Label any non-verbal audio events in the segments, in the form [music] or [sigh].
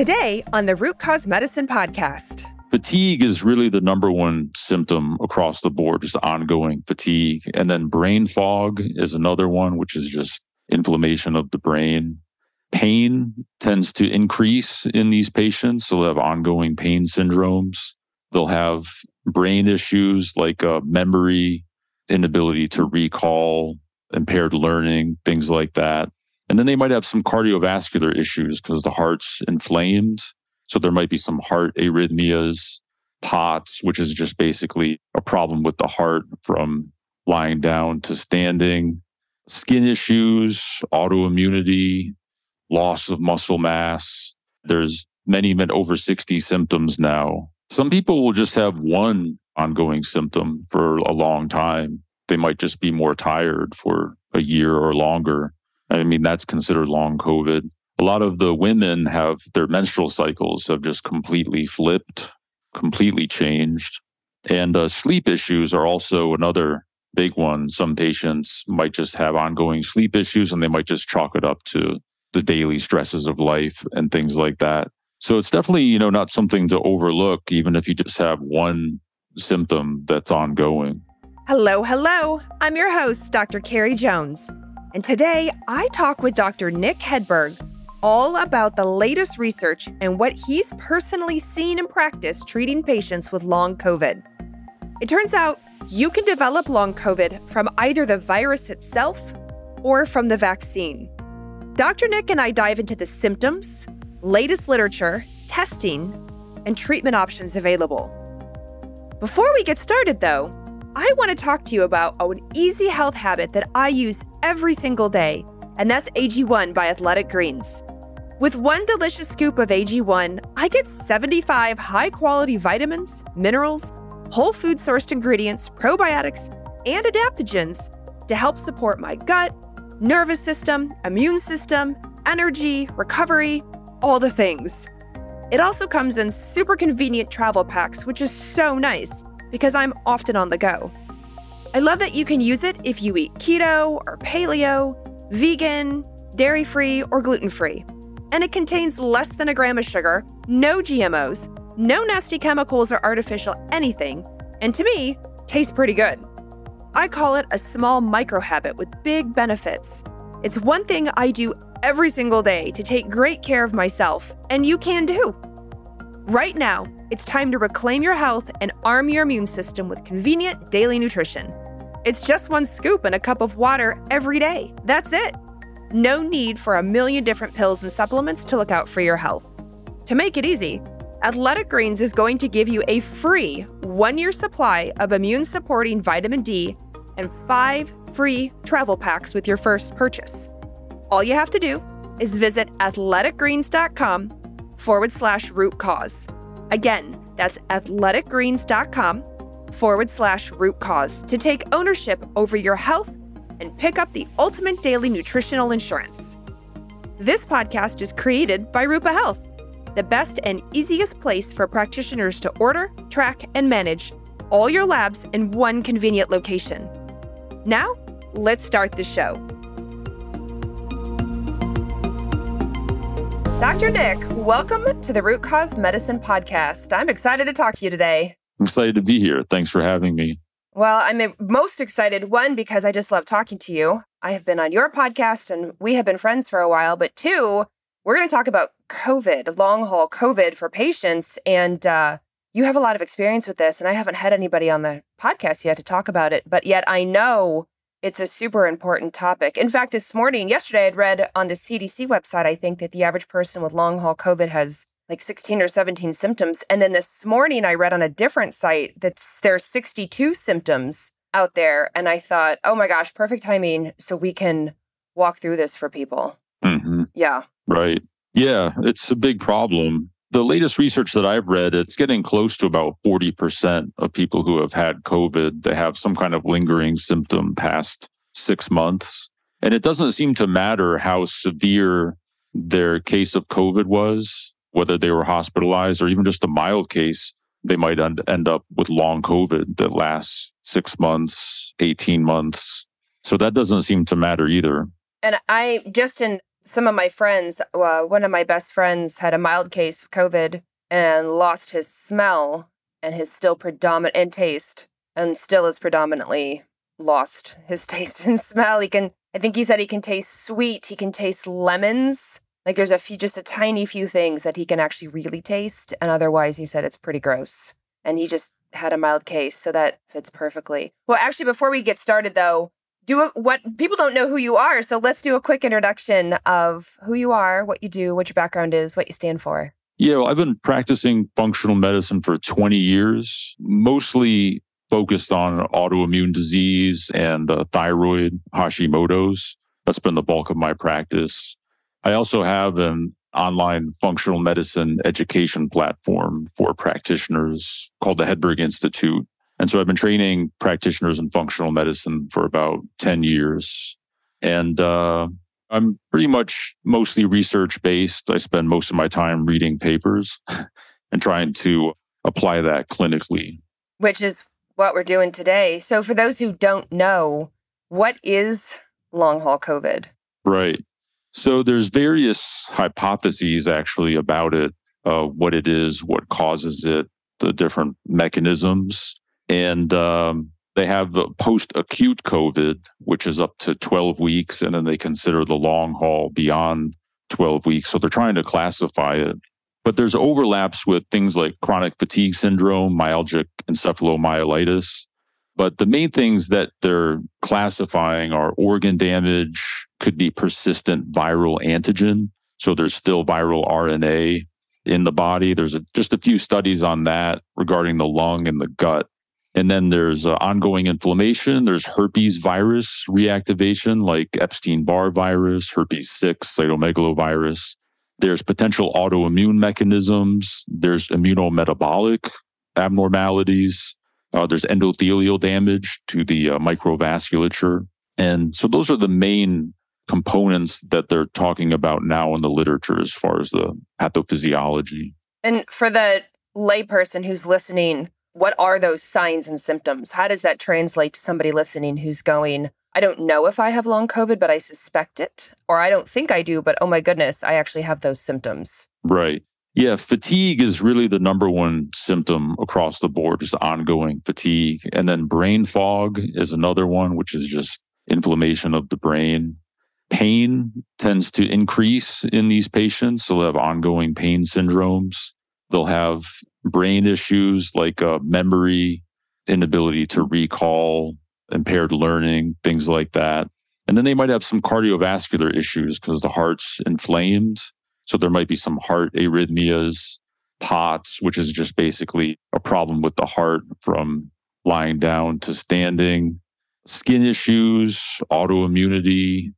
Today on the Root Cause Medicine Podcast. Fatigue is really the number one symptom across the board, just ongoing fatigue. And then brain fog is another one, which is just inflammation of the brain. Pain tends to increase in these patients. So they'll have ongoing pain syndromes. They'll have brain issues like uh, memory, inability to recall, impaired learning, things like that. And then they might have some cardiovascular issues because the heart's inflamed. So there might be some heart arrhythmias, POTS, which is just basically a problem with the heart from lying down to standing, skin issues, autoimmunity, loss of muscle mass. There's many, many over 60 symptoms now. Some people will just have one ongoing symptom for a long time. They might just be more tired for a year or longer. I mean, that's considered long COVID. A lot of the women have their menstrual cycles have just completely flipped, completely changed. And uh, sleep issues are also another big one. Some patients might just have ongoing sleep issues and they might just chalk it up to the daily stresses of life and things like that. So it's definitely, you know, not something to overlook, even if you just have one symptom that's ongoing. Hello, hello. I'm your host, Dr. Carrie Jones. And today I talk with Dr. Nik Hedberg all about the latest research and what he's personally seen in practice treating patients with long COVID. It turns out you can develop long COVID from either the virus itself or from the vaccine. Dr. Nik and I dive into the symptoms, latest literature, testing, and treatment options available. Before we get started, though, I want to talk to you about an easy health habit that I use every single day, and that's AG1 by Athletic Greens. With one delicious scoop of AG1, I get 75 high quality vitamins, minerals, whole food sourced ingredients, probiotics, and adaptogens to help support my gut, nervous system, immune system, energy, recovery, all the things. It also comes in super convenient travel packs, which is so nice because I'm often on the go. I love that you can use it if you eat keto or paleo, vegan, dairy free, or gluten free. And it contains less than a gram of sugar, no GMOs, no nasty chemicals or artificial anything, and to me, tastes pretty good. I call it a small micro habit with big benefits. It's one thing I do every single day to take great care of myself, and you can do. Right now, it's time to reclaim your health and arm your immune system with convenient daily nutrition. It's just one scoop and a cup of water every day. That's it. No need for a million different pills and supplements to look out for your health. To make it easy, Athletic Greens is going to give you a free one year supply of immune supporting vitamin D and five free travel packs with your first purchase. All you have to do is visit athleticgreens.com forward slash root cause. Again, that's athleticgreens.com forward slash root cause to take ownership over your health and pick up the ultimate daily nutritional insurance. This podcast is created by Rupa Health the best and easiest place for practitioners to order, track, and manage all your labs in one convenient location. Now, let's start the show. Dr. Nik, welcome to the Root Cause Medicine Podcast. I'm excited to talk to you today. I'm excited to be here. Thanks for having me. Well, I'm most excited, one, because I just love talking to you. I have been on your podcast and we have been friends for a while, but two, we're going to talk about COVID, long haul COVID for patients. And uh, you have a lot of experience with this, and I haven't had anybody on the podcast yet to talk about it, but yet I know it's a super important topic. In fact, this morning, yesterday, I'd read on the CDC website, I think that the average person with long haul COVID has like 16 or 17 symptoms. And then this morning, I read on a different site that there's 62 symptoms out there. And I thought, oh my gosh, perfect timing so we can walk through this for people. Mm-hmm. Yeah. Right. Yeah, it's a big problem. The latest research that I've read, it's getting close to about 40% of people who have had COVID, they have some kind of lingering symptom past six months. And it doesn't seem to matter how severe their case of COVID was, whether they were hospitalized or even just a mild case, they might end up with long COVID that lasts six months, 18 months. So that doesn't seem to matter either. And I just in some of my friends, uh, one of my best friends had a mild case of COVID and lost his smell and his still predominant and taste and still is predominantly lost his [laughs] taste and smell. He can, I think he said he can taste sweet. He can taste lemons. Like there's a few, just a tiny few things that he can actually really taste. And otherwise, he said it's pretty gross. And he just had a mild case. So that fits perfectly. Well, actually, before we get started though, do a, what people don't know who you are. So let's do a quick introduction of who you are, what you do, what your background is, what you stand for. Yeah, well, I've been practicing functional medicine for 20 years, mostly focused on autoimmune disease and uh, thyroid Hashimoto's. That's been the bulk of my practice. I also have an online functional medicine education platform for practitioners called the Hedberg Institute. And so I've been training practitioners in functional medicine for about 10 years. And uh, I'm pretty much mostly research based. I spend most of my time reading papers [laughs] and trying to apply that clinically. Which is what we're doing today. So, for those who don't know, what is long haul COVID? Right. So, there's various hypotheses actually about it, uh, what it is, what causes it, the different mechanisms. And um, they have the post acute COVID, which is up to 12 weeks, and then they consider the long haul beyond 12 weeks. So they're trying to classify it. But there's overlaps with things like chronic fatigue syndrome, myalgic encephalomyelitis. But the main things that they're classifying are organ damage, could be persistent viral antigen. So there's still viral RNA in the body. There's a, just a few studies on that regarding the lung and the gut. And then there's uh, ongoing inflammation. There's herpes virus reactivation, like Epstein Barr virus, herpes 6, cytomegalovirus. There's potential autoimmune mechanisms. There's immunometabolic abnormalities. Uh, there's endothelial damage to the uh, microvasculature. And so those are the main components that they're talking about now in the literature as far as the pathophysiology. And for the layperson who's listening, what are those signs and symptoms? How does that translate to somebody listening who's going, I don't know if I have long COVID, but I suspect it, or I don't think I do, but oh my goodness, I actually have those symptoms? Right. Yeah, fatigue is really the number one symptom across the board, just ongoing fatigue. And then brain fog is another one, which is just inflammation of the brain. Pain tends to increase in these patients. So they'll have ongoing pain syndromes. They'll have brain issues like uh, memory, inability to recall, impaired learning, things like that. And then they might have some cardiovascular issues because the heart's inflamed. So there might be some heart arrhythmias, POTS, which is just basically a problem with the heart from lying down to standing, skin issues, autoimmunity,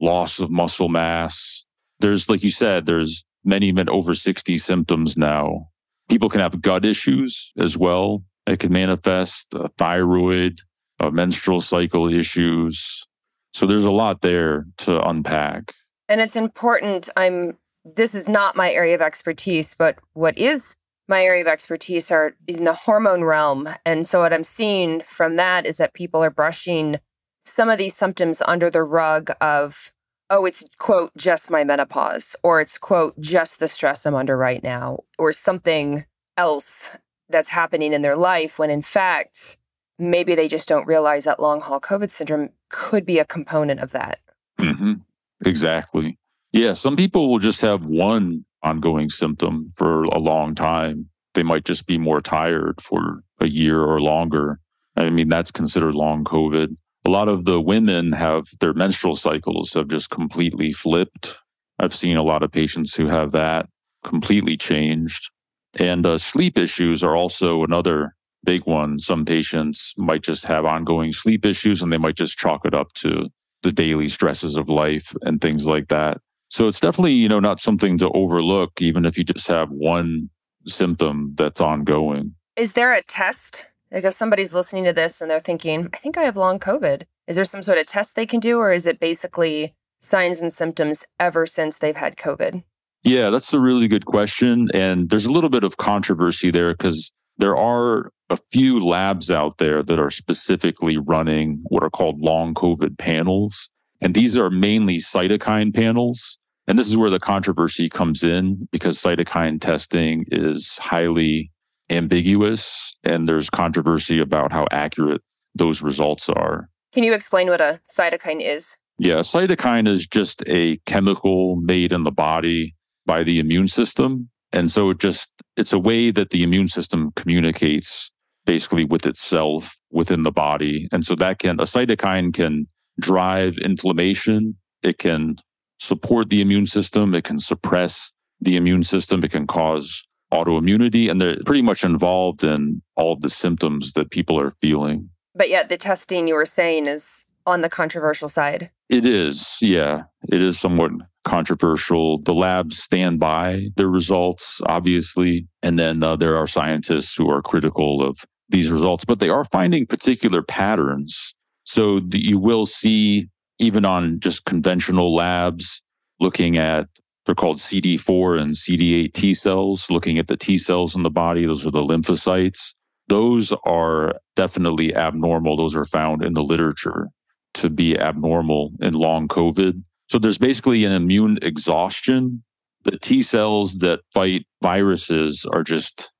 loss of muscle mass. There's, like you said, there's many, over 60 symptoms now People can have gut issues as well. It can manifest uh, thyroid, uh, menstrual cycle issues. So there's a lot there to unpack. And it's important. I'm, this is not my area of expertise, but what is my area of expertise are in the hormone realm. And so what I'm seeing from that is that people are brushing some of these symptoms under the rug of oh, it's quote, just my menopause, or it's quote, just the stress I'm under right now, or something else that's happening in their life when in fact, maybe they just don't realize that long haul COVID syndrome could be a component of that. Mm-hmm. Exactly. Yeah. Some people will just have one ongoing symptom for a long time. They might just be more tired for a year or longer. I mean, that's considered long COVID a lot of the women have their menstrual cycles have just completely flipped. I've seen a lot of patients who have that completely changed. And uh, sleep issues are also another big one. Some patients might just have ongoing sleep issues and they might just chalk it up to the daily stresses of life and things like that. So it's definitely, you know, not something to overlook, even if you just have one symptom that's ongoing. Is there a test like if somebody's listening to this and they're thinking, I think I have long COVID, is there some sort of test they can do, or is it basically signs and symptoms ever since they've had COVID? Yeah, that's a really good question. And there's a little bit of controversy there because there are a few labs out there that are specifically running what are called long COVID panels. And these are mainly cytokine panels. And this is where the controversy comes in because cytokine testing is highly ambiguous and there's controversy about how accurate those results are. Can you explain what a cytokine is? Yeah, cytokine is just a chemical made in the body by the immune system. And so it just it's a way that the immune system communicates basically with itself within the body. And so that can a cytokine can drive inflammation, it can support the immune system, it can suppress the immune system, it can cause autoimmunity, and they're pretty much involved in all of the symptoms that people are feeling. But yet, the testing you were saying is on the controversial side. It is, yeah. It is somewhat controversial. The labs stand by their results, obviously. And then uh, there are scientists who are critical of these results, but they are finding particular patterns. So you will see, even on just conventional labs, looking at they're called CD4 and CD8 T cells, looking at the T cells in the body. Those are the lymphocytes. Those are definitely abnormal. Those are found in the literature to be abnormal in long COVID. So there's basically an immune exhaustion. The T cells that fight viruses are just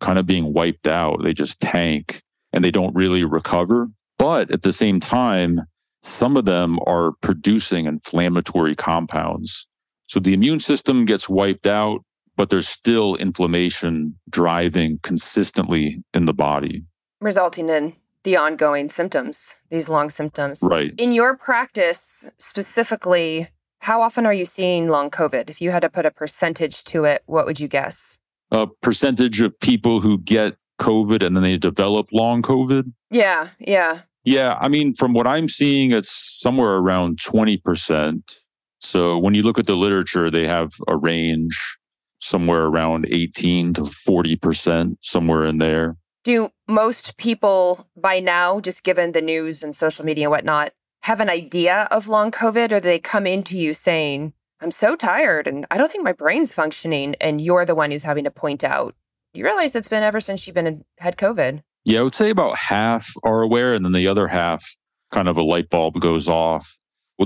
kind of being wiped out. They just tank and they don't really recover. But at the same time, some of them are producing inflammatory compounds. So the immune system gets wiped out, but there's still inflammation driving consistently in the body, resulting in the ongoing symptoms, these long symptoms. Right. In your practice specifically, how often are you seeing long COVID? If you had to put a percentage to it, what would you guess? A percentage of people who get COVID and then they develop long COVID? Yeah, yeah. Yeah, I mean, from what I'm seeing, it's somewhere around 20%. So when you look at the literature, they have a range somewhere around 18 to 40%, somewhere in there. Do most people by now, just given the news and social media and whatnot, have an idea of long COVID or do they come into you saying, I'm so tired and I don't think my brain's functioning, and you're the one who's having to point out, you realize it's been ever since you've been in, had COVID? Yeah, I would say about half are aware, and then the other half kind of a light bulb goes off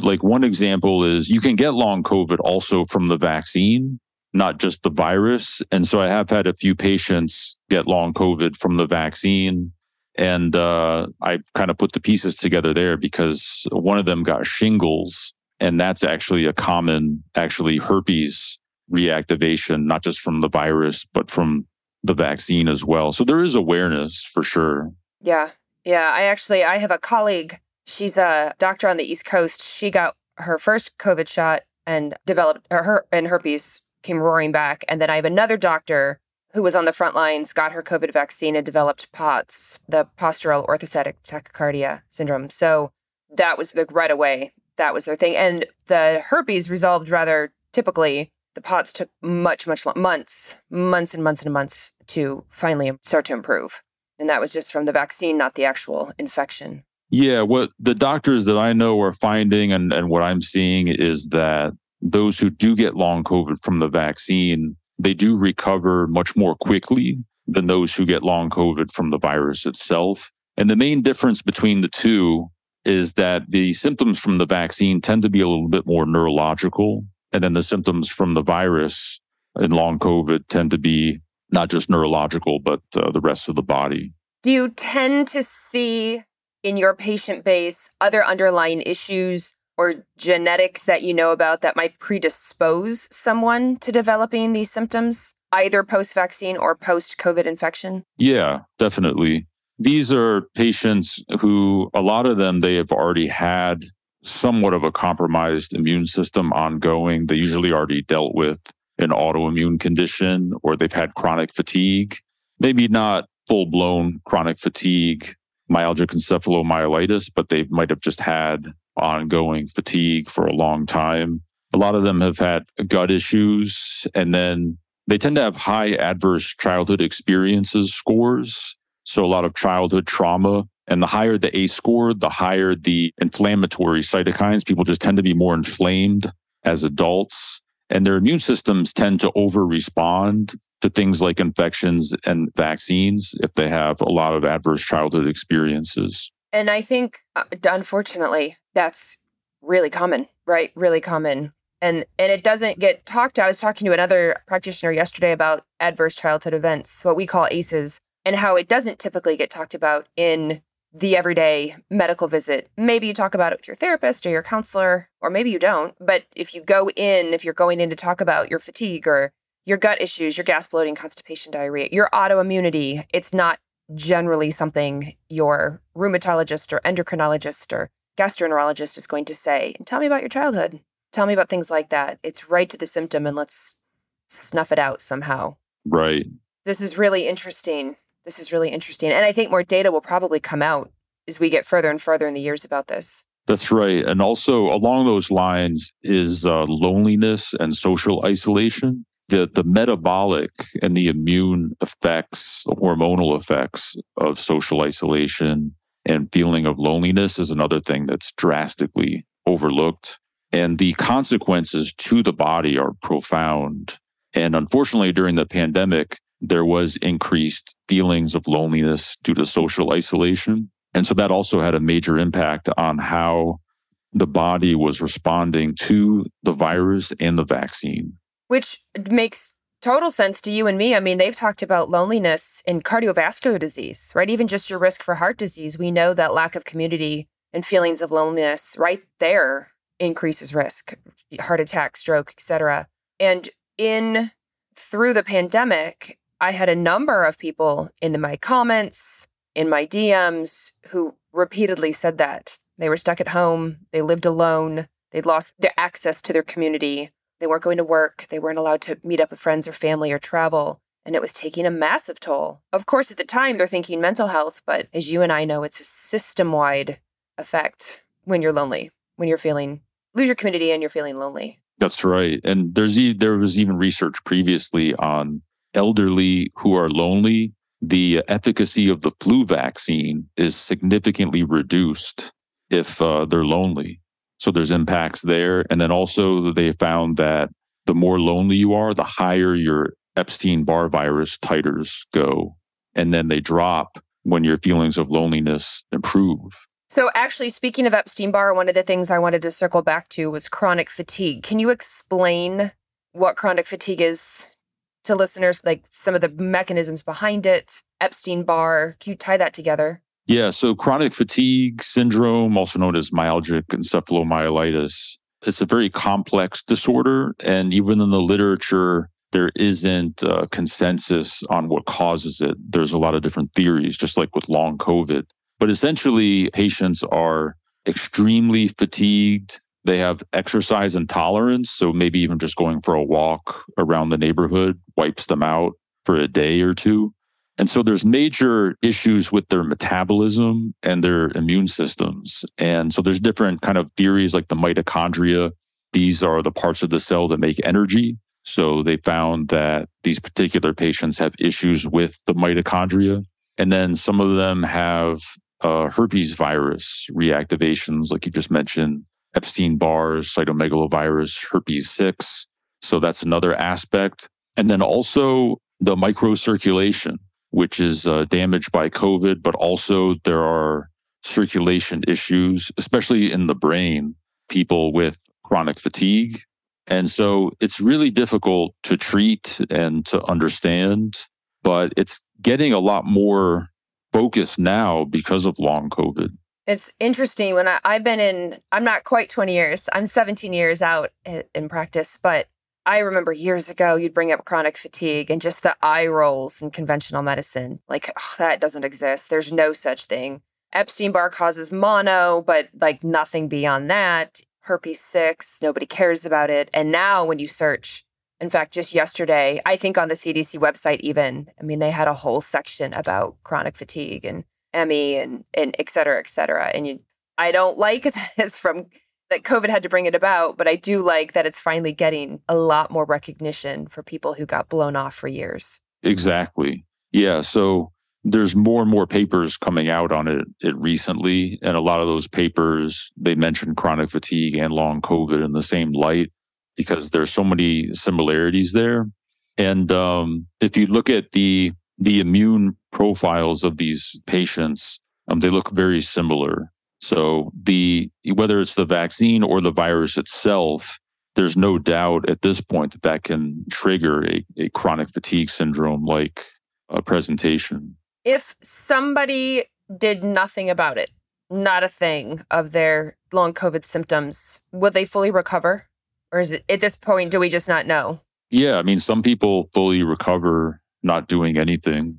like one example is you can get long COVID also from the vaccine, not just the virus. And so I have had a few patients get long COVID from the vaccine. And uh, I kind of put the pieces together there because one of them got shingles. And that's actually a common, actually, herpes reactivation, not just from the virus, but from the vaccine as well. So there is awareness for sure. Yeah. Yeah. I actually, I have a colleague She's a doctor on the East Coast. She got her first COVID shot and developed her and herpes came roaring back. And then I have another doctor who was on the front lines, got her COVID vaccine and developed POTS, the postural orthostatic tachycardia syndrome. So that was like right away. That was their thing. And the herpes resolved rather typically. The POTS took much, much months, months and months and months to finally start to improve. And that was just from the vaccine, not the actual infection. Yeah, what the doctors that I know are finding and, and what I'm seeing is that those who do get long COVID from the vaccine, they do recover much more quickly than those who get long COVID from the virus itself. And the main difference between the two is that the symptoms from the vaccine tend to be a little bit more neurological. And then the symptoms from the virus in long COVID tend to be not just neurological, but uh, the rest of the body. Do you tend to see in your patient base other underlying issues or genetics that you know about that might predispose someone to developing these symptoms, either post vaccine or post COVID infection? Yeah, definitely. These are patients who, a lot of them, they have already had somewhat of a compromised immune system ongoing. They usually already dealt with an autoimmune condition or they've had chronic fatigue, maybe not full blown chronic fatigue myalgic encephalomyelitis, but they might have just had ongoing fatigue for a long time. A lot of them have had gut issues, and then they tend to have high adverse childhood experiences scores. So, a lot of childhood trauma. And the higher the ACE score, the higher the inflammatory cytokines. People just tend to be more inflamed as adults, and their immune systems tend to over respond to things like infections and vaccines if they have a lot of adverse childhood experiences. And I think, uh, unfortunately, that's really common, right? Really common. And and it doesn't get talked. I was talking to another practitioner yesterday about adverse childhood events, what we call ACEs, and how it doesn't typically get talked about in the everyday medical visit. Maybe you talk about it with your therapist or your counselor, or maybe you don't. But if you go in, if you're going in to talk about your fatigue or your gut issues, your gas bloating, constipation, diarrhea, your autoimmunity, it's not generally something your rheumatologist or endocrinologist or gastroenterologist is going to say. Tell me about your childhood. Tell me about things like that. It's right to the symptom and let's snuff it out somehow. Right. This is really interesting. This is really interesting. And I think more data will probably come out as we get further and further in the years about this. That's right. And also along those lines is uh, loneliness and social isolation. The, the metabolic and the immune effects, the hormonal effects of social isolation and feeling of loneliness is another thing that's drastically overlooked. And the consequences to the body are profound. And unfortunately, during the pandemic, there was increased feelings of loneliness due to social isolation. And so that also had a major impact on how the body was responding to the virus and the vaccine. Which makes total sense to you and me. I mean, they've talked about loneliness in cardiovascular disease, right? Even just your risk for heart disease. We know that lack of community and feelings of loneliness right there increases risk, heart attack, stroke, etc. And in through the pandemic, I had a number of people in my comments, in my DMs, who repeatedly said that. They were stuck at home, they lived alone, they'd lost their access to their community, they weren't going to work, they weren't allowed to meet up with friends or family or travel, and it was taking a massive toll. Of course, at the time, they're thinking mental health, but as you and I know, it's a system wide effect when you're lonely, when you're feeling, lose your community and you're feeling lonely. That's right. And there's there was even research previously on elderly who are lonely, the efficacy of the flu vaccine is significantly reduced if uh, they're lonely. So there's impacts there. And then also, they found that the more lonely you are, the higher your Epstein Barr virus titers go. And then they drop when your feelings of loneliness improve. So, actually, speaking of Epstein Barr, one of the things I wanted to circle back to was chronic fatigue. Can you explain what chronic fatigue is to listeners, like some of the mechanisms behind it, Epstein Barr. Can you tie that together? Yeah. So chronic fatigue syndrome, also known as myalgic encephalomyelitis, it's a very complex disorder. And even in the literature, there isn't a consensus on what causes it. There's a lot of different theories, just like with long COVID. But essentially, patients are extremely fatigued they have exercise intolerance. So maybe even just going for a walk around the neighborhood wipes them out for a day or two. And so there's major issues with their metabolism and their immune systems. And so there's different kind of theories like the mitochondria. These are the parts of the cell that make energy. So they found that these particular patients have issues with the mitochondria. And then some of them have uh, herpes virus reactivations, like you just mentioned, Epstein Barr's, cytomegalovirus, herpes 6. So that's another aspect. And then also the microcirculation, which is uh, damaged by COVID, but also there are circulation issues, especially in the brain, people with chronic fatigue. And so it's really difficult to treat and to understand, but it's getting a lot more focus now because of long COVID. It's interesting when I, have been in, I'm not quite 20 years, I'm 17 years out in, in practice, but I remember years ago you'd bring up chronic fatigue and just the eye rolls in conventional medicine. Like, oh, that doesn't exist. There's no such thing. Epstein Barr causes mono, but like nothing beyond that. Herpes 6, nobody cares about it. And now when you search, in fact, just yesterday, I think on the CDC website, even, I mean, they had a whole section about chronic fatigue and ME and and et cetera, et cetera. And you, I don't like [laughs] this from that COVID had to bring it about, but I do like that it's finally getting a lot more recognition for people who got blown off for years. Exactly. Yeah. So there's more and more papers coming out on it, it recently. And a lot of those papers, they mention chronic fatigue and long COVID in the same light because there's so many similarities there. And um, if you look at the the immune profiles of these patients, um, they look very similar. So the whether it's the vaccine or the virus itself, there's no doubt at this point that that can trigger a, a chronic fatigue syndrome like a presentation. If somebody did nothing about it, not a thing of their long COVID symptoms, will they fully recover? Or is it at this point, do we just not know? Yeah, I mean, some people fully recover not doing anything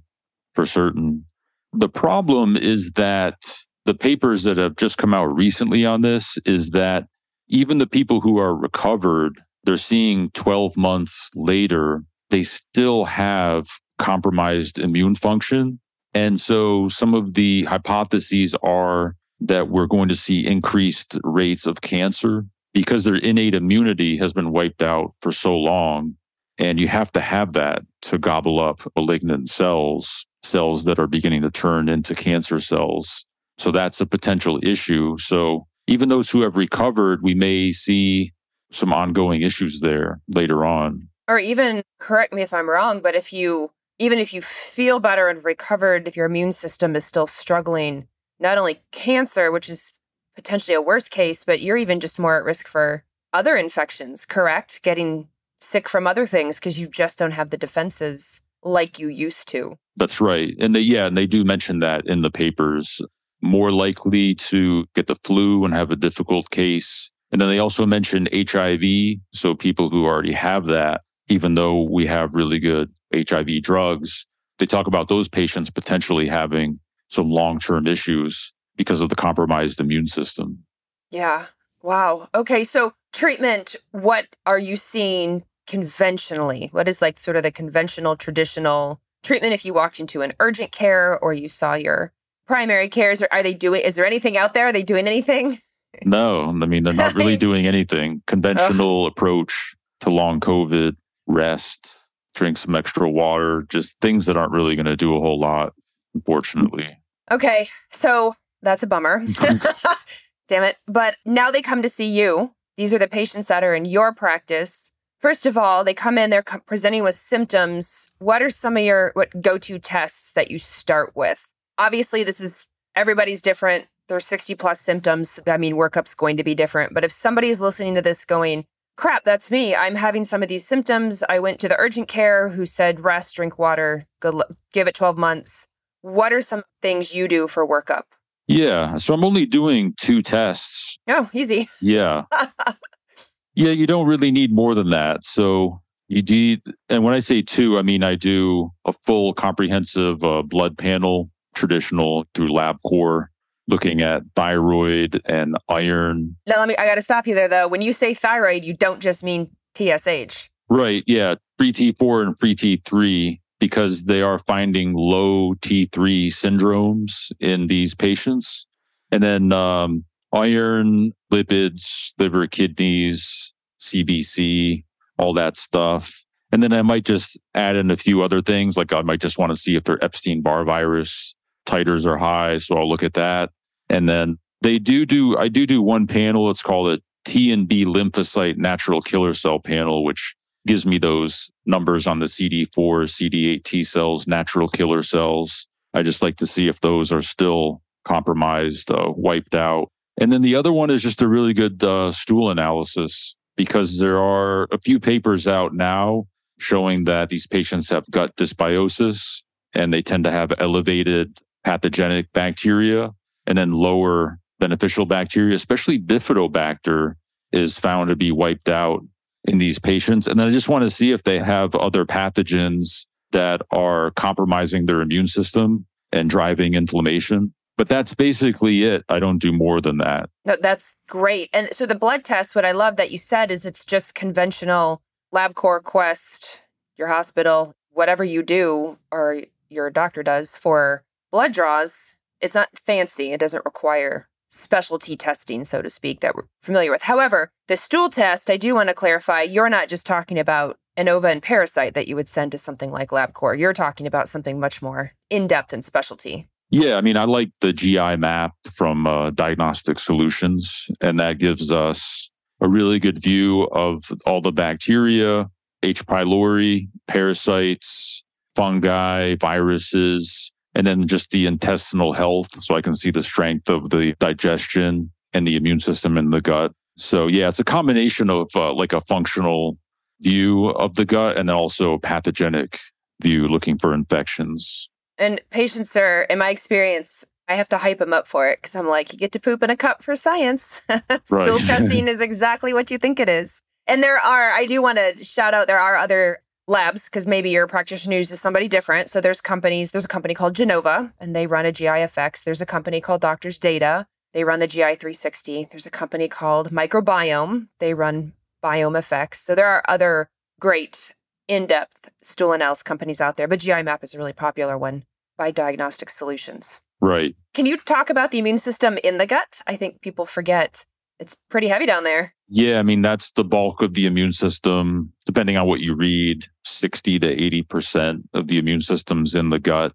for certain. The problem is that the papers that have just come out recently on this is that even the people who are recovered, they're seeing 12 months later, they still have compromised immune function. And so some of the hypotheses are that we're going to see increased rates of cancer because their innate immunity has been wiped out for so long. And you have to have that to gobble up malignant cells, cells that are beginning to turn into cancer cells. So that's a potential issue. So even those who have recovered, we may see some ongoing issues there later on. Or even, correct me if I'm wrong, but if you, even if you feel better and recovered, if your immune system is still struggling, not only cancer, which is potentially a worst case, but you're even just more at risk for other infections, correct? Getting sick from other things because you just don't have the defenses like you used to. That's right. And they, yeah, and they do mention that in the papers more likely to get the flu and have a difficult case. And then they also mentioned HIV. So people who already have that, even though we have really good HIV drugs, they talk about those patients potentially having some long term issues because of the compromised immune system. Yeah. Wow. Okay. So, treatment, what are you seeing conventionally? What is like sort of the conventional, traditional treatment if you walked into an urgent care or you saw your primary cares? Are they doing, is there anything out there? Are they doing anything? [laughs] No, I mean, they're not really doing anything. Conventional Ugh. approach to long COVID, rest, drink some extra water, just things that aren't really going to do a whole lot, unfortunately. Okay. So that's a bummer. [laughs] [laughs] Damn it. But now they come to see you. These are the patients that are in your practice. First of all, they come in, they're presenting with symptoms. What are some of your what go-to tests that you start with? Obviously this is everybody's different. There's 60 plus symptoms. I mean, workup's going to be different. But if somebody's listening to this going, crap, that's me. I'm having some of these symptoms. I went to the urgent care who said rest, drink water, good, give it 12 months. What are some things you do for workup? Yeah. So I'm only doing two tests. Oh, easy. Yeah. [laughs] yeah, you don't really need more than that. So you need, and when I say two, I mean I do a full comprehensive uh, blood panel traditional through LabCorp, looking at thyroid and iron. Now, let me, I got to stop you there though. When you say thyroid, you don't just mean TSH. Right. Yeah. Free T4 and free T3, because they are finding low T3 syndromes in these patients. And then um, iron, lipids, liver, kidneys, CBC, all that stuff. And then I might just add in a few other things, like I might just want to see if they're Epstein Barr virus titers are high. So I'll look at that. And then they do do, I do do one panel. It's called a T and B lymphocyte natural killer cell panel, which gives me those numbers on the CD4, CD8 T cells, natural killer cells. I just like to see if those are still compromised, uh, wiped out. And then the other one is just a really good uh, stool analysis because there are a few papers out now showing that these patients have gut dysbiosis and they tend to have elevated pathogenic bacteria and then lower beneficial bacteria, especially bifidobacter is found to be wiped out in these patients. And then I just want to see if they have other pathogens that are compromising their immune system and driving inflammation. But that's basically it. I don't do more than that. No, that's great. And so the blood test, what I love that you said is it's just conventional LabCorp Quest, your hospital, whatever you do or your doctor does for blood draws, it's not fancy. It doesn't require specialty testing, so to speak, that we're familiar with. However, the stool test, I do want to clarify, you're not just talking about an ova and parasite that you would send to something like LabCorp. You're talking about something much more in depth and specialty. Yeah, I mean, I like the GI map from uh, Diagnostic Solutions, and that gives us a really good view of all the bacteria, H. pylori, parasites, fungi, viruses, and then just the intestinal health. So I can see the strength of the digestion and the immune system in the gut. So, yeah, it's a combination of uh, like a functional view of the gut and then also a pathogenic view looking for infections. And patients are, in my experience, I have to hype them up for it because I'm like, you get to poop in a cup for science. [laughs] Stool [laughs] testing is exactly what you think it is. And there are, I do want to shout out, there are other labs because maybe your practitioner uses somebody different. So there's companies, there's a company called Genova and they run a GI Effects. There's a company called Doctors Data. They run the GI 360. There's a company called Microbiome. They run Biome FX. So there are other great in-depth stool analysis companies out there, but GI Map is a really popular one by Diagnostic Solutions. Right. Can you talk about the immune system in the gut? I think people forget it's pretty heavy down there. Yeah, I mean, that's the bulk of the immune system. Depending on what you read, 60 to 80% of the immune system's in the gut.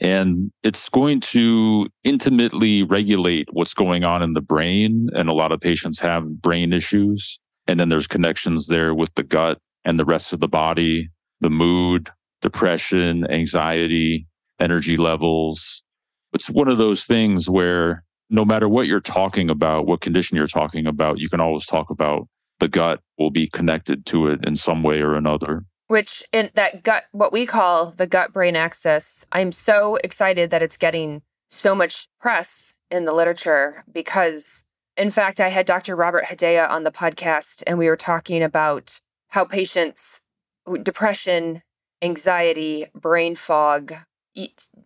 And it's going to intimately regulate what's going on in the brain. And a lot of patients have brain issues. And then there's connections there with the gut and the rest of the body, the mood, depression, anxiety, energy levels. It's one of those things where no matter what you're talking about, what condition you're talking about, you can always talk about the gut will be connected to it in some way or another. Which in that gut, what we call the gut brain axis, I'm so excited that it's getting so much press in the literature because, in fact, I had Dr. Robert Hedaya on the podcast and we were talking about how patients, depression, anxiety, brain fog,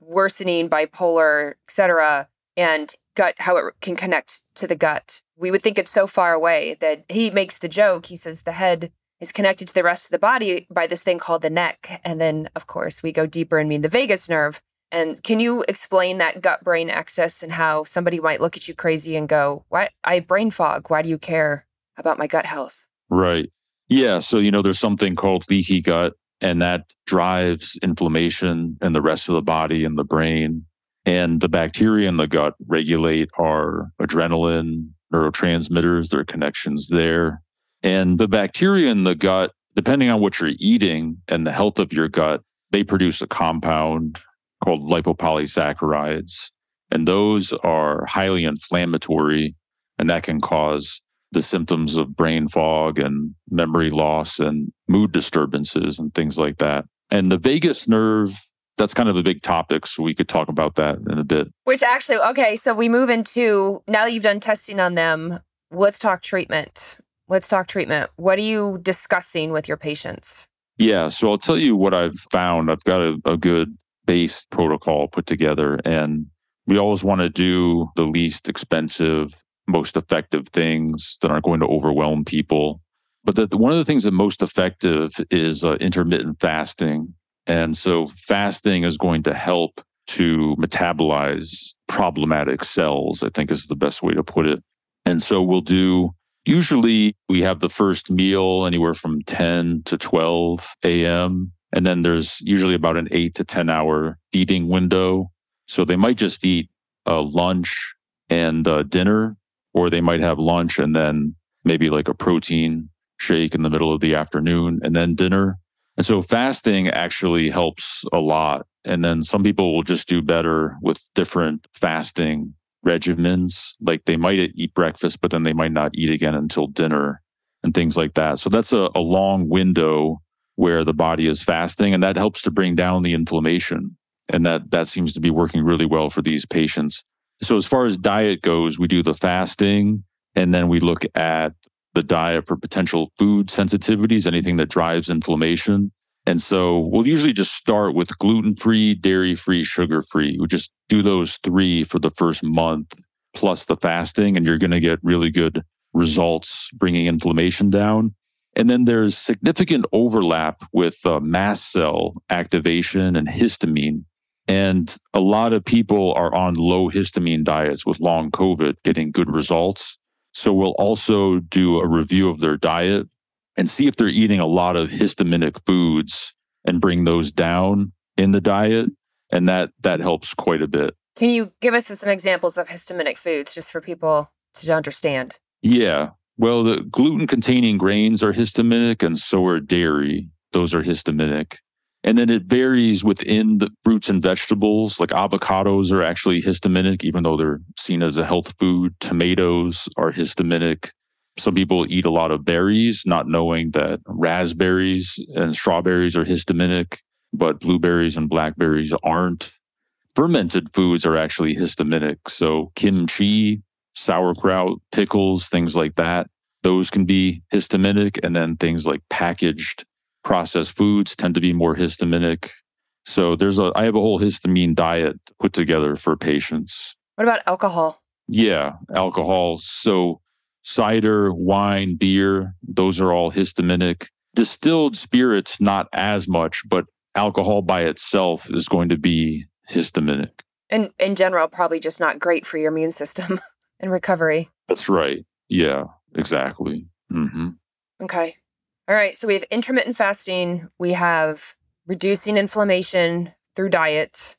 worsening bipolar, etc., and gut, how it can connect to the gut. We would think it's so far away that he makes the joke. He says the head is connected to the rest of the body by this thing called the neck. And then, of course, we go deeper and mean the vagus nerve. And can you explain that gut brain axis and how somebody might look at you crazy and go, What? I brain fog. Why do you care about my gut health? Right. Yeah. So, you know, there's something called leaky gut, and that drives inflammation in the rest of the body and the brain. And the bacteria in the gut regulate our adrenaline, neurotransmitters, there are connections there. And the bacteria in the gut, depending on what you're eating and the health of your gut, they produce a compound called lipopolysaccharides. And those are highly inflammatory, and that can cause the symptoms of brain fog and memory loss and mood disturbances and things like that. And the vagus nerve that's kind of a big topic. So we could talk about that in a bit. Which actually, okay, so we move into now that you've done testing on them, let's talk treatment. Let's talk treatment. What are you discussing with your patients? Yeah, so I'll tell you what I've found. I've got a, a good base protocol put together, and we always want to do the least expensive, most effective things that aren't going to overwhelm people. But the, one of the things that most effective is uh, intermittent fasting. And so fasting is going to help to metabolize problematic cells, I think is the best way to put it. And so we'll do, usually we have the first meal anywhere from 10 to 12 a.m. And then there's usually about an eight to 10 hour feeding window. So they might just eat a lunch and uh, dinner, or they might have lunch and then maybe like a protein shake in the middle of the afternoon and then dinner. And so fasting actually helps a lot. And then some people will just do better with different fasting regimens. Like they might eat breakfast, but then they might not eat again until dinner and things like that. So that's a, a long window where the body is fasting and that helps to bring down the inflammation. And that, that seems to be working really well for these patients. So as far as diet goes, we do the fasting and then we look at the diet for potential food sensitivities, anything that drives inflammation. And so we'll usually just start with gluten free, dairy free, sugar free. We just do those three for the first month plus the fasting, and you're going to get really good results bringing inflammation down. And then there's significant overlap with uh, mast cell activation and histamine. And a lot of people are on low histamine diets with long COVID getting good results. So we'll also do a review of their diet and see if they're eating a lot of histaminic foods and bring those down in the diet. And that that helps quite a bit. Can you give us some examples of histaminic foods just for people to understand? Yeah. Well, the gluten containing grains are histaminic and so are dairy. Those are histaminic. And then it varies within the fruits and vegetables. Like avocados are actually histaminic, even though they're seen as a health food. Tomatoes are histaminic. Some people eat a lot of berries, not knowing that raspberries and strawberries are histaminic, but blueberries and blackberries aren't. Fermented foods are actually histaminic. So, kimchi, sauerkraut, pickles, things like that, those can be histaminic. And then things like packaged processed foods tend to be more histaminic. So, there's a, I have a whole histamine diet put together for patients. What about alcohol? Yeah, alcohol. So, cider, wine, beer, those are all histaminic. Distilled spirits, not as much, but alcohol by itself is going to be histaminic. And in general, probably just not great for your immune system [laughs] and recovery. That's right. Yeah, exactly. Mm-hmm. Okay. All right. So we have intermittent fasting. We have reducing inflammation through diet.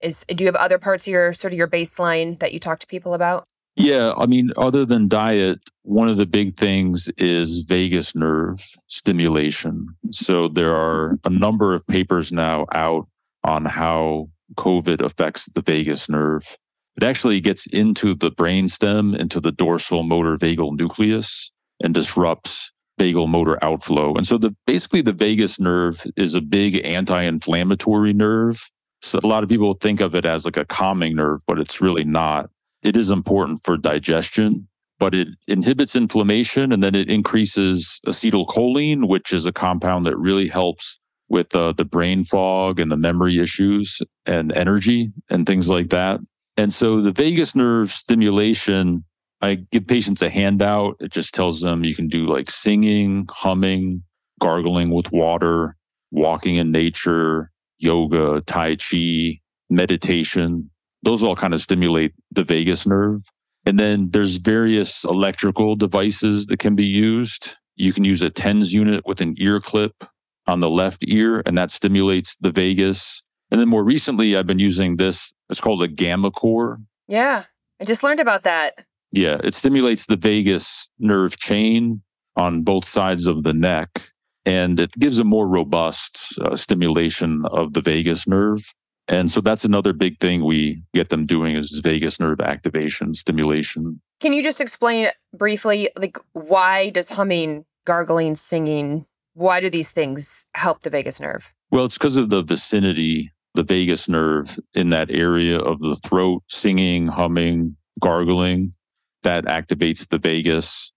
Is do you have other parts of your sort of your baseline that you talk to people about? Yeah, I mean, other than diet, one of the big things is vagus nerve stimulation. So there are a number of papers now out on how COVID affects the vagus nerve. It actually gets into the brainstem, into the dorsal motor vagal nucleus, and disrupts vagal motor outflow. And so the basically the vagus nerve is a big anti-inflammatory nerve. So a lot of people think of it as like a calming nerve, but it's really not. It is important for digestion, but it inhibits inflammation and then it increases acetylcholine, which is a compound that really helps with uh, the brain fog and the memory issues and energy and things like that. And so the vagus nerve stimulation, I give patients a handout. It just tells them you can do like singing, humming, gargling with water, walking in nature, yoga, Tai Chi, meditation, those all kind of stimulate the vagus nerve. And then there's various electrical devices that can be used. You can use a TENS unit with an ear clip on the left ear, and that stimulates the vagus. And then more recently, I've been using this. It's called a gammaCore. Yeah, I just learned about that. Yeah, it stimulates the vagus nerve chain on both sides of the neck, and it gives a more robust uh, stimulation of the vagus nerve. And so that's another big thing we get them doing is vagus nerve activation, stimulation. Can you just explain briefly, like, why does humming, gargling, singing, why do these things help the vagus nerve? Well, it's because of the vicinity, the vagus nerve in that area of the throat, singing, humming, gargling, that activates the vagus.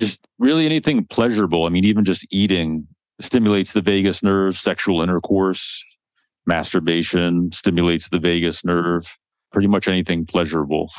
Just really anything pleasurable. I mean, even just eating stimulates the vagus nerve, sexual intercourse, masturbation stimulates the vagus nerve, pretty much anything pleasurable.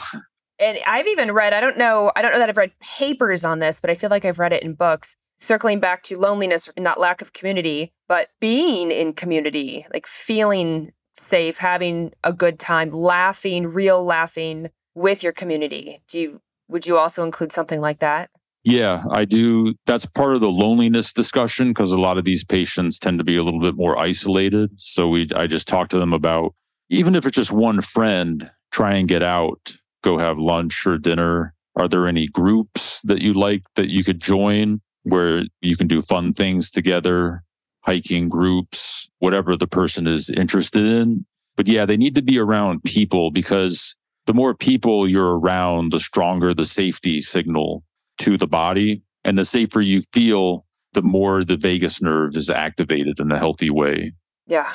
And I've even read, I don't know, I don't know that I've read papers on this, but I feel like I've read it in books, circling back to loneliness, not lack of community, but being in community, like feeling safe, having a good time, laughing, real laughing with your community. Do you would you also include something like that? Yeah, I do. That's part of the loneliness discussion because a lot of these patients tend to be a little bit more isolated. So we I just talk to them about even if it's just one friend, try and get out, go have lunch or dinner. Are there any groups that you like that you could join where you can do fun things together, hiking groups, whatever the person is interested in? But yeah, they need to be around people because the more people you're around, the stronger the safety signal to the body. And the safer you feel, the more the vagus nerve is activated in a healthy way. Yeah.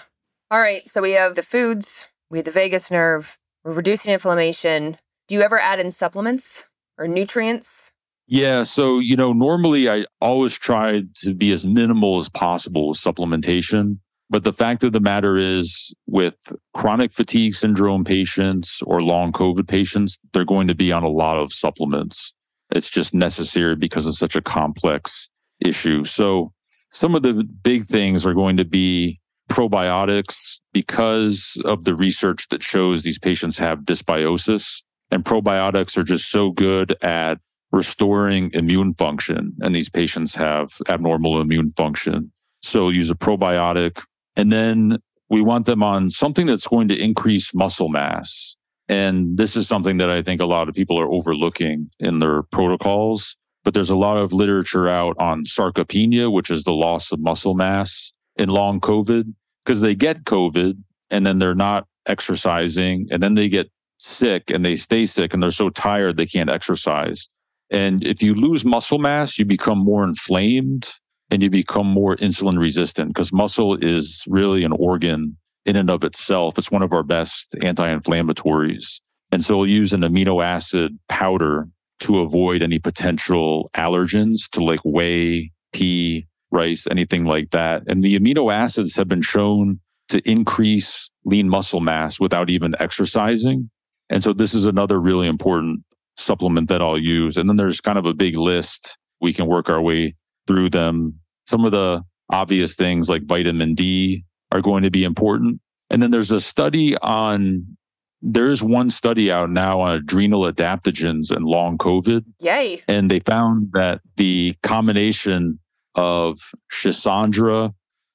All right. So we have the foods, we have the vagus nerve, we're reducing inflammation. Do you ever add in supplements or nutrients? Yeah. So, you know, normally I always try to be as minimal as possible with supplementation. But the fact of the matter is, with chronic fatigue syndrome patients or long COVID patients, they're going to be on a lot of supplements. It's just necessary because it's such a complex issue. So some of the big things are going to be probiotics because of the research that shows these patients have dysbiosis and probiotics are just so good at restoring immune function and these patients have abnormal immune function. So use a probiotic and then we want them on something that's going to increase muscle mass. And this is something that I think a lot of people are overlooking in their protocols. But there's a lot of literature out on sarcopenia, which is the loss of muscle mass in long COVID, because they get COVID and then they're not exercising and then they get sick and they stay sick and they're so tired they can't exercise. And if you lose muscle mass, you become more inflamed and you become more insulin resistant because muscle is really an organ in and of itself. It's one of our best anti inflammatories. And so we'll use an amino acid powder to avoid any potential allergens to like whey, pea, rice, anything like that. And the amino acids have been shown to increase lean muscle mass without even exercising. And so this is another really important supplement that I'll use. And then there's kind of a big list. We can work our way through them. Some of the obvious things like vitamin D are going to be important. And then there's a study on, there's one study out now on adrenal adaptogens and long COVID. Yay. And they found that the combination of Schisandra,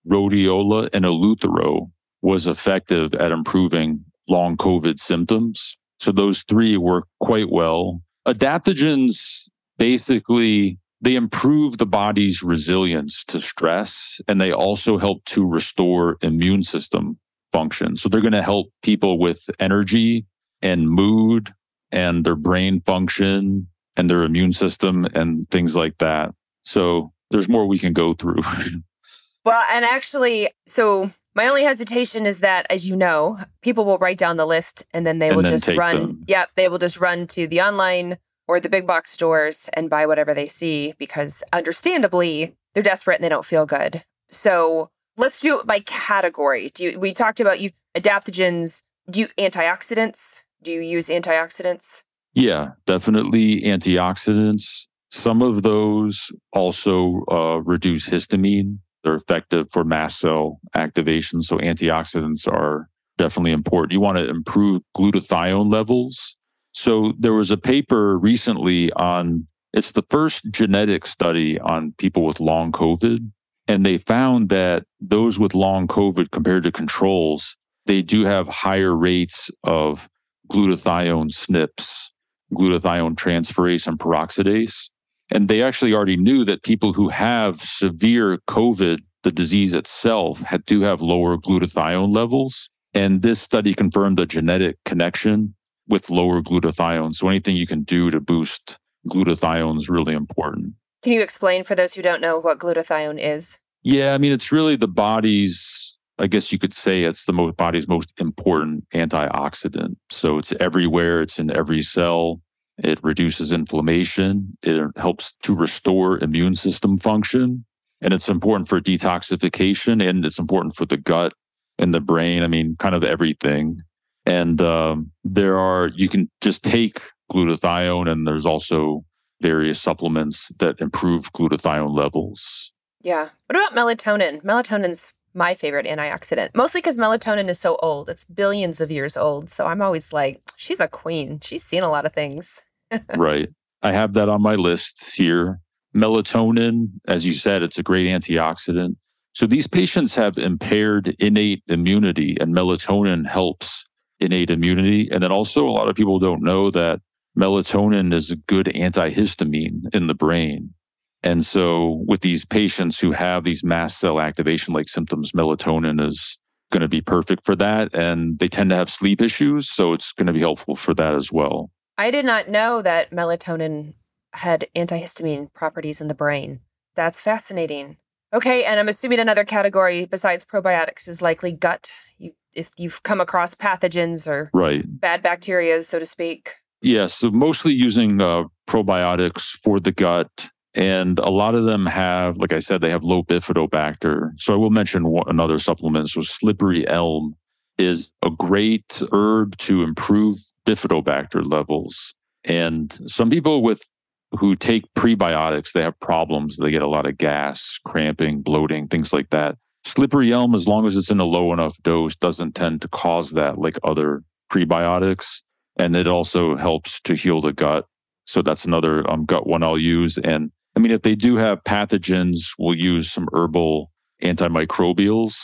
rhodiola, and eleuthero was effective at improving long COVID symptoms. So those three work quite well. Adaptogens basically they improve the body's resilience to stress and they also help to restore immune system function. So they're going to help people with energy and mood and their brain function and their immune system and things like that. So there's more we can go through. [laughs] well, and actually, so my only hesitation is that, as you know, people will write down the list and then they and will then just run. Them. Yeah, they will just run to the online or the big box stores and buy whatever they see because, understandably, they're desperate and they don't feel good. So let's do it by category. Do you, we talked about you adaptogens? Do you antioxidants? Do you use antioxidants? Yeah, definitely antioxidants. Some of those also uh, reduce histamine. They're effective for mast cell activation. So antioxidants are definitely important. You want to improve glutathione levels. So there was a paper recently on it's the first genetic study on people with long COVID. And they found that those with long COVID compared to controls, they do have higher rates of glutathione SNPs, glutathione transferase and peroxidase. And they actually already knew that people who have severe COVID, the disease itself, had do have lower glutathione levels. And this study confirmed a genetic connection with lower glutathione. So anything you can do to boost glutathione is really important. Can you explain for those who don't know what glutathione is? Yeah, I mean it's really the body's I guess you could say it's the most body's most important antioxidant. So it's everywhere, it's in every cell. It reduces inflammation. It helps to restore immune system function. And it's important for detoxification and it's important for the gut and the brain. I mean, kind of everything. And um, there are, you can just take glutathione, and there's also various supplements that improve glutathione levels. Yeah. What about melatonin? Melatonin's my favorite antioxidant, mostly because melatonin is so old. It's billions of years old. So I'm always like, she's a queen. She's seen a lot of things [laughs] right. I have that on my list here. Melatonin, as you said, it's a great antioxidant. So these patients have impaired innate immunity, and melatonin helps innate immunity. And then also, a lot of people don't know that melatonin is a good antihistamine in the brain. And so, with these patients who have these mast cell activation like symptoms, melatonin is going to be perfect for that. And they tend to have sleep issues. So, it's going to be helpful for that as well. I did not know that melatonin had antihistamine properties in the brain. That's fascinating. Okay, and I'm assuming another category besides probiotics is likely gut. If you've come across pathogens or right. bad bacteria, so to speak. Yes, yeah, so mostly using uh, probiotics for the gut. And a lot of them have, like I said, they have low bifidobacter. So I will mention one, another supplement. So slippery elm is a great herb to improve bifidobacter levels. And some people with who take prebiotics, they have problems. They get a lot of gas, cramping, bloating, things like that. Slippery elm, as long as it's in a low enough dose, doesn't tend to cause that like other prebiotics. And it also helps to heal the gut. So that's another um, gut one I'll use. And I mean, if they do have pathogens, we'll use some herbal antimicrobials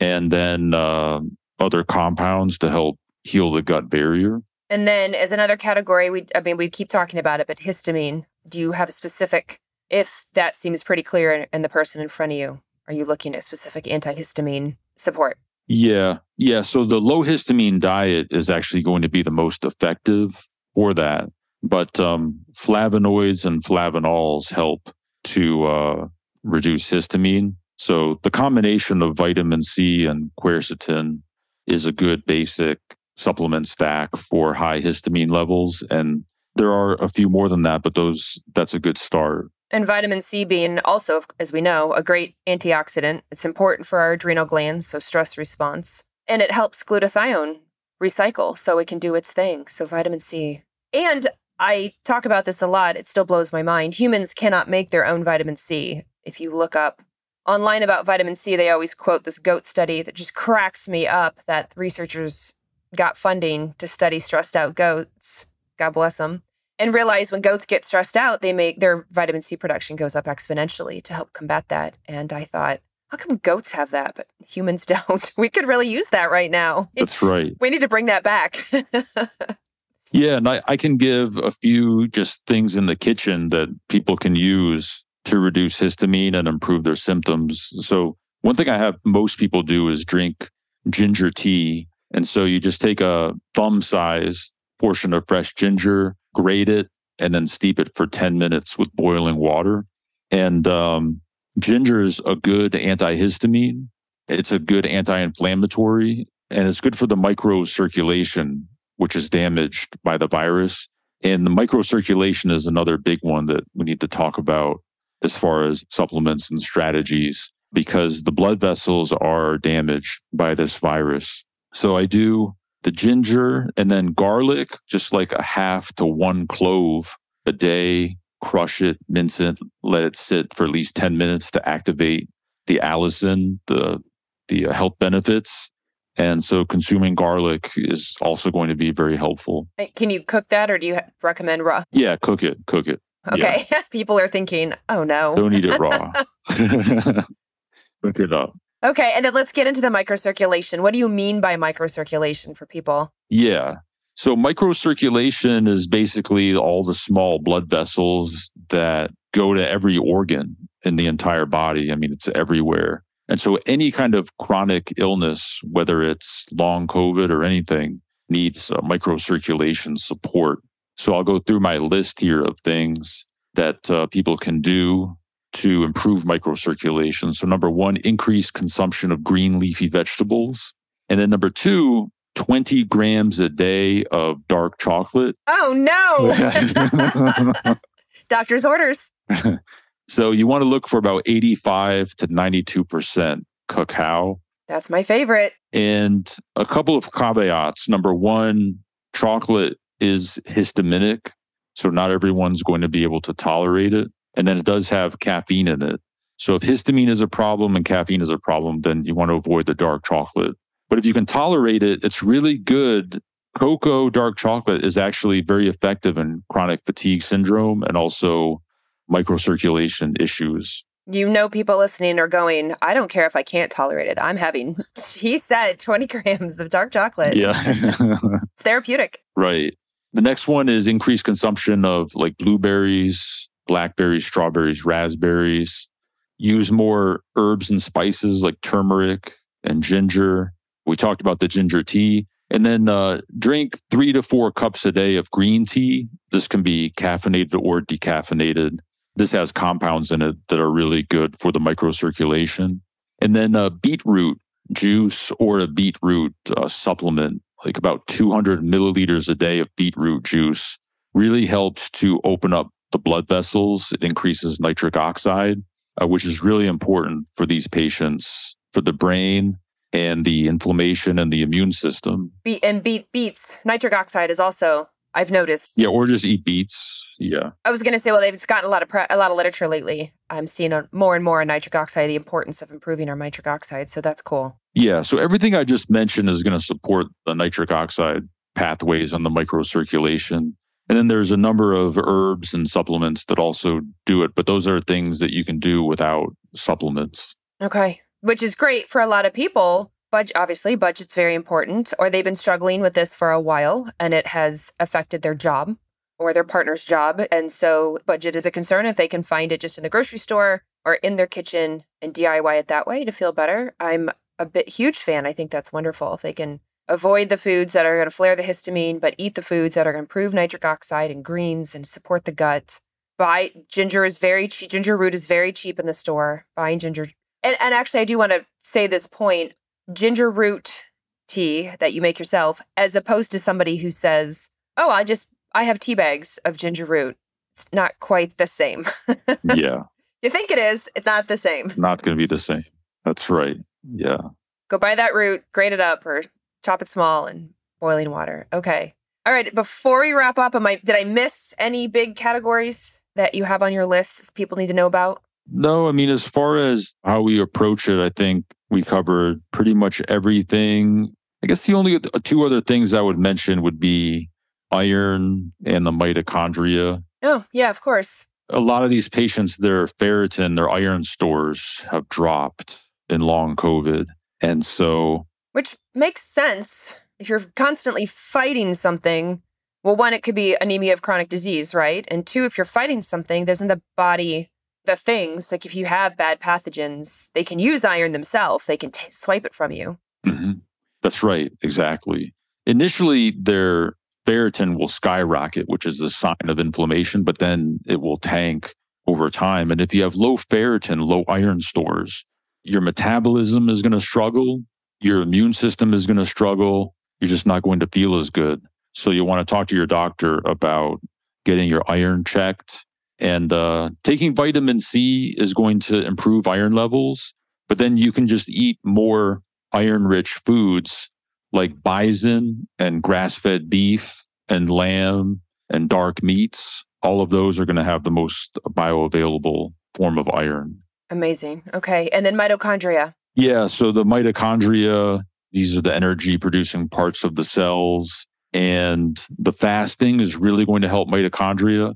and then uh, other compounds to help heal the gut barrier. And then as another category, we I mean we keep talking about it, but histamine. Do you have a specific if that seems pretty clear in, in the person in front of you? Are you looking at specific antihistamine support? Yeah. Yeah. So the low histamine diet is actually going to be the most effective for that. But um, flavonoids and flavanols help to uh, reduce histamine. So the combination of vitamin C and quercetin is a good basic supplement stack for high histamine levels. And there are a few more than that, but those that's a good start. And vitamin C being also, as we know, a great antioxidant. It's important for our adrenal glands, so stress response. And it helps glutathione recycle so it can do its thing. So vitamin C. And I talk about this a lot. It still blows my mind. Humans cannot make their own vitamin C. If you look up online about vitamin C, they always quote this goat study that just cracks me up that researchers got funding to study stressed out goats. God bless them. And realize when goats get stressed out, they make their vitamin C production goes up exponentially to help combat that. And I thought, how come goats have that, but humans [laughs] don't? We could really use that right now. That's right. We need to bring that back. [laughs] Yeah, and I, I can give a few just things in the kitchen that people can use to reduce histamine and improve their symptoms. So, one thing I have most people do is drink ginger tea. And so you just take a thumb size portion of fresh ginger, grate it, and then steep it for 10 minutes with boiling water. And um, ginger is a good antihistamine, it's a good anti inflammatory, and it's good for the microcirculation which is damaged by the virus. And the microcirculation is another big one that we need to talk about as far as supplements and strategies because the blood vessels are damaged by this virus. So I do the ginger and then garlic, just like a half to one clove a day, crush it, mince it, let it sit for at least 10 minutes to activate the allicin, the the uh, health benefits and so consuming garlic is also going to be very helpful. Can you cook that or do you recommend raw? Yeah, cook it, cook it. Okay. Yeah. [laughs] People are thinking, oh no. Don't eat it raw. [laughs] [laughs] cook it up. Okay. And then let's get into the microcirculation. What do you mean by microcirculation for people? Yeah. So microcirculation is basically all the small blood vessels that go to every organ in the entire body. I mean, it's everywhere. And so any kind of chronic illness, whether it's long COVID or anything, needs microcirculation support. So I'll go through my list here of things that uh, people can do to improve microcirculation. So, number one, increase consumption of green leafy vegetables. And then number two, 20 grams a day of dark chocolate. Oh, no. [laughs] [laughs] Doctor's orders. [laughs] So you want to look for about 85 to 92% cacao. That's my favorite. And a couple of caveats. Number one, chocolate is histaminic. So not everyone's going to be able to tolerate it. And then it does have caffeine in it. So if histamine is a problem and caffeine is a problem, then you want to avoid the dark chocolate. But if you can tolerate it, it's really good. Cocoa dark chocolate is actually very effective in chronic fatigue syndrome and also microcirculation issues. You know, people listening are going, I don't care if I can't tolerate it. I'm having, [laughs] he said 20 grams of dark chocolate. Yeah. [laughs] it's therapeutic. Right. The next one is increased consumption of like blueberries, blackberries, strawberries, raspberries. Use more herbs and spices like turmeric and ginger. We talked about the ginger tea. And then uh, drink three to four cups a day of green tea. This can be caffeinated or decaffeinated. This has compounds in it that are really good for the microcirculation. And then a beetroot juice or a beetroot uh, supplement, like about 200 milliliters a day of beetroot juice, really helps to open up the blood vessels. It increases nitric oxide, uh, which is really important for these patients, for the brain and the inflammation and the immune system. Be- and beet beets, nitric oxide is also I've noticed. Yeah, or just eat beets. Yeah. I was going to say, well, they've it's gotten a lot of pre- a lot of literature lately. I'm seeing a, more and more on nitric oxide, the importance of improving our nitric oxide. So that's cool. Yeah. So everything I just mentioned is going to support the nitric oxide pathways on the microcirculation. And then there's a number of herbs and supplements that also do it, but those are things that you can do without supplements. Okay. Which is great for a lot of people budget obviously budget's very important or they've been struggling with this for a while and it has affected their job or their partner's job and so budget is a concern if they can find it just in the grocery store or in their kitchen and DIY it that way to feel better I'm a bit huge fan I think that's wonderful if they can avoid the foods that are going to flare the histamine, but eat the foods that are going to improve nitric oxide and greens and support the gut. Buy ginger is very cheap. Ginger root is very cheap in the store. Buying ginger. And, and actually, I do want to say this point ginger root tea that you make yourself, as opposed to somebody who says, Oh, I just, I have tea bags of ginger root. It's not quite the same. [laughs] yeah. You think it is, it's not the same. Not going to be the same. That's right. Yeah. Go buy that root, grate it up, or chop it small and boiling water. Okay. All right. Before we wrap up, am I did I miss any big categories that you have on your list people need to know about? No, I mean, as far as how we approach it, I think we covered pretty much everything. I guess the only uh, two other things I would mention would be iron and the mitochondria. Oh, yeah, of course. A lot of these patients, their ferritin, their iron stores have dropped in long COVID. And so which makes sense. If you're constantly fighting something, well, one, it could be anemia of chronic disease, right? And two, if you're fighting something, doesn't the body, the things, like if you have bad pathogens, they can use iron themselves, they can t- swipe it from you. Mm-hmm. That's right, exactly. Initially, their ferritin will skyrocket, which is a sign of inflammation, but then it will tank over time. And if you have low ferritin, low iron stores, your metabolism is going to struggle your immune system is going to struggle. You're just not going to feel as good. So you want to talk to your doctor about getting your iron checked. And uh, taking vitamin C is going to improve iron levels, but then you can just eat more iron rich foods like bison and grass fed beef and lamb and dark meats. All of those are going to have the most bioavailable form of iron. Amazing. Okay. And then mitochondria. Yeah. So the mitochondria, these are the energy producing parts of the cells. And the fasting is really going to help mitochondria.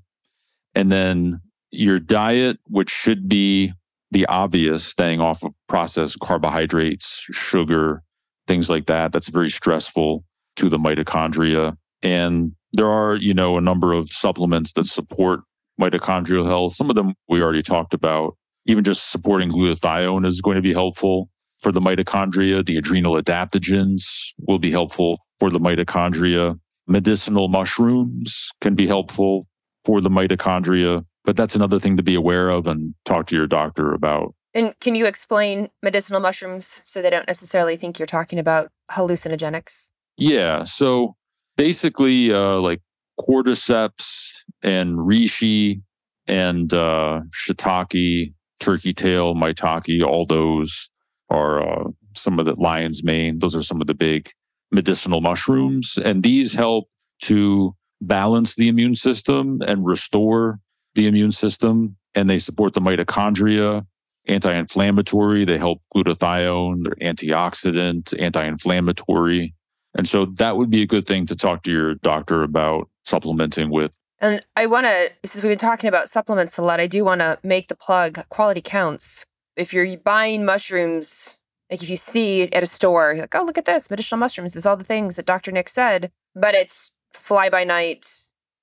And then your diet, which should be the obvious, staying off of processed carbohydrates, sugar, things like that. That's very stressful to the mitochondria. And there are, you know, a number of supplements that support mitochondrial health. Some of them we already talked about even just supporting glutathione is going to be helpful for the mitochondria. The adrenal adaptogens will be helpful for the mitochondria. Medicinal mushrooms can be helpful for the mitochondria, but that's another thing to be aware of and talk to your doctor about. And can you explain medicinal mushrooms so they don't necessarily think you're talking about hallucinogenics? Yeah. So basically, uh, like cordyceps and reishi and uh, shiitake turkey tail, maitake, all those are uh, some of the lion's mane. Those are some of the big medicinal mushrooms. And these help to balance the immune system and restore the immune system. And they support the mitochondria, anti inflammatory. They help glutathione, they're antioxidant, anti inflammatory. And so that would be a good thing to talk to your doctor about supplementing with. And I want to, since we've been talking about supplements a lot, I do want to make the plug quality counts. If you're buying mushrooms, like if you see at a store, you're like, oh, look at this medicinal mushrooms. There's all the things that Dr. Nik said, but it's fly by night.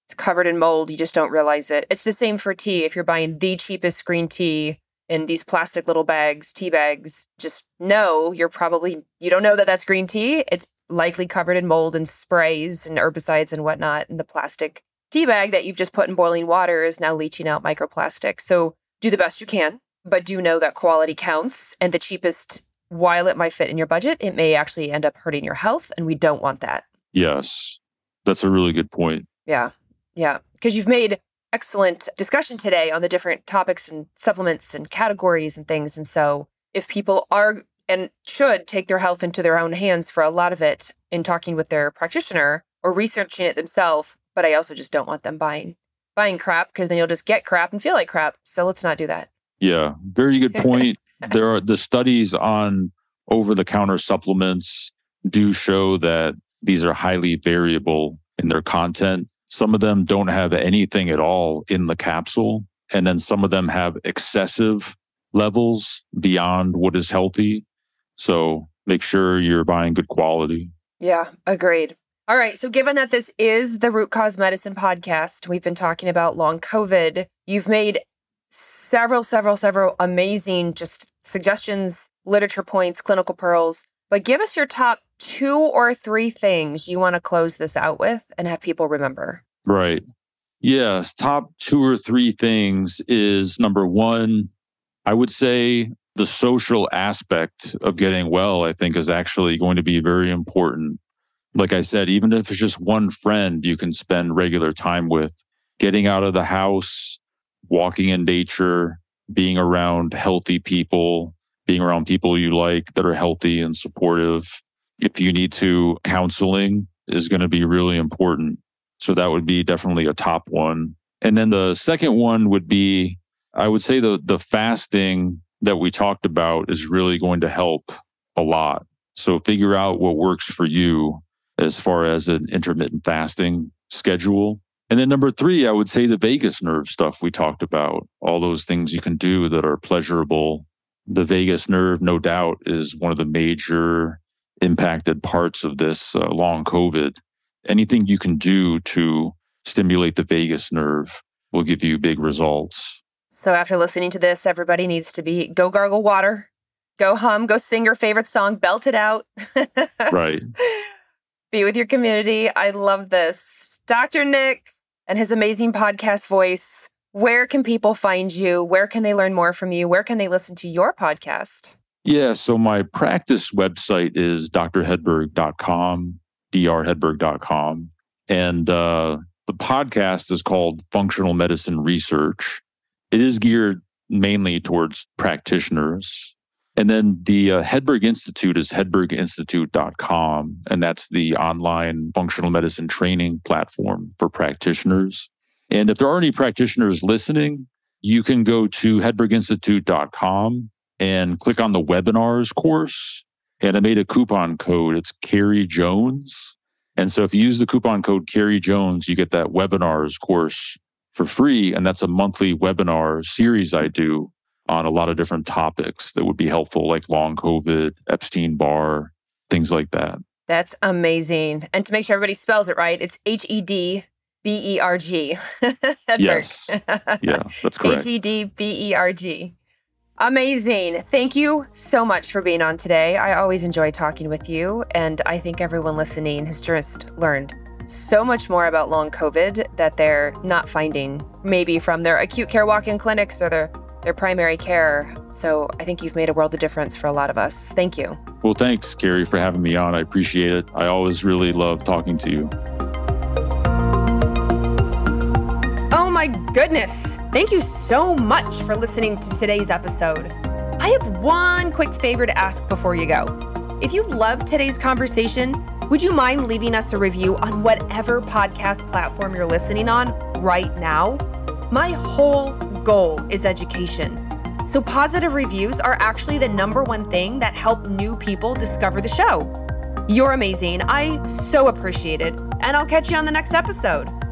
It's covered in mold. You just don't realize it. It's the same for tea. If you're buying the cheapest green tea in these plastic little bags, tea bags, just know you're probably, you don't know that that's green tea. It's likely covered in mold and sprays and herbicides and whatnot in the plastic tea bag that you've just put in boiling water is now leaching out microplastics. So do the best you can, but do know that quality counts and the cheapest, while it might fit in your budget, it may actually end up hurting your health. And we don't want that. Yes. That's a really good point. Yeah. Yeah. Because you've made excellent discussion today on the different topics and supplements and categories and things. And so if people are and should take their health into their own hands for a lot of it in talking with their practitioner or researching it themselves, but I also just don't want them buying buying crap because then you'll just get crap and feel like crap. So let's not do that. Yeah, very good point. [laughs] there are the studies on over the counter supplements do show that these are highly variable in their content. Some of them don't have anything at all in the capsule. And then some of them have excessive levels beyond what is healthy. So make sure you're buying good quality. Yeah, agreed. All right. So, given that this is the Root Cause Medicine podcast, we've been talking about long COVID. You've made several, several, several amazing just suggestions, literature points, clinical pearls. But give us your top two or three things you want to close this out with and have people remember? Right. Yes. Top two or three things is number one, I would say the social aspect of getting well, I think, is actually going to be very important. Like I said, even if it's just one friend you can spend regular time with, getting out of the house, walking in nature, being around healthy people, being around people you like that are healthy and supportive. If you need to, counseling is going to be really important. So that would be definitely a top one. And then the second one would be I would say the the fasting that we talked about is really going to help a lot. So figure out what works for you as far as an intermittent fasting schedule. And then number three, I would say the vagus nerve stuff we talked about, all those things you can do that are pleasurable. The vagus nerve, no doubt, is one of the major impacted parts of this uh, long COVID. Anything you can do to stimulate the vagus nerve will give you big results. So after listening to this, everybody needs to be go gargle water, go hum, go sing your favorite song, belt it out. [laughs] right. Be with your community. I love this. Dr. Nik and his amazing podcast voice. Where can people find you? Where can they learn more from you? Where can they listen to your podcast? Yeah, so my practice website is drhedberg.com, drhedberg.com. And uh, the podcast is called Functional Medicine Research it is geared mainly towards practitioners. And then the uh, Hedberg Institute is hedberginstitute.com, and that's the online functional medicine training platform for practitioners. And if there are any practitioners listening, you can go to hedberginstitute.com and click on the webinars course. And I made a coupon code. It's Carrie Jones. And so if you use the coupon code Carrie Jones, you get that webinars course for free. And that's a monthly webinar series I do on a lot of different topics that would be helpful, like long COVID, Epstein Barr, things like that. That's amazing. And to make sure everybody spells it right, it's H E D B E R G. [laughs] yes. [laughs] Yeah, that's correct. H E D B E R G. Amazing. Thank you so much for being on today. I always enjoy talking with you. And I think everyone listening has just learned so much more about long COVID that they're not finding, maybe from their acute care walk in clinics or their, their primary care. So I think you've made a world of difference for a lot of us. Thank you. Well, thanks, Carrie, for having me on. I appreciate it. I always really love talking to you. Oh my goodness. Thank you so much for listening to today's episode. I have one quick favor to ask before you go. If you loved today's conversation, would you mind leaving us a review on whatever podcast platform you're listening on right now? My whole goal is education. So, positive reviews are actually the number one thing that help new people discover the show. You're amazing. I so appreciate it. And I'll catch you on the next episode.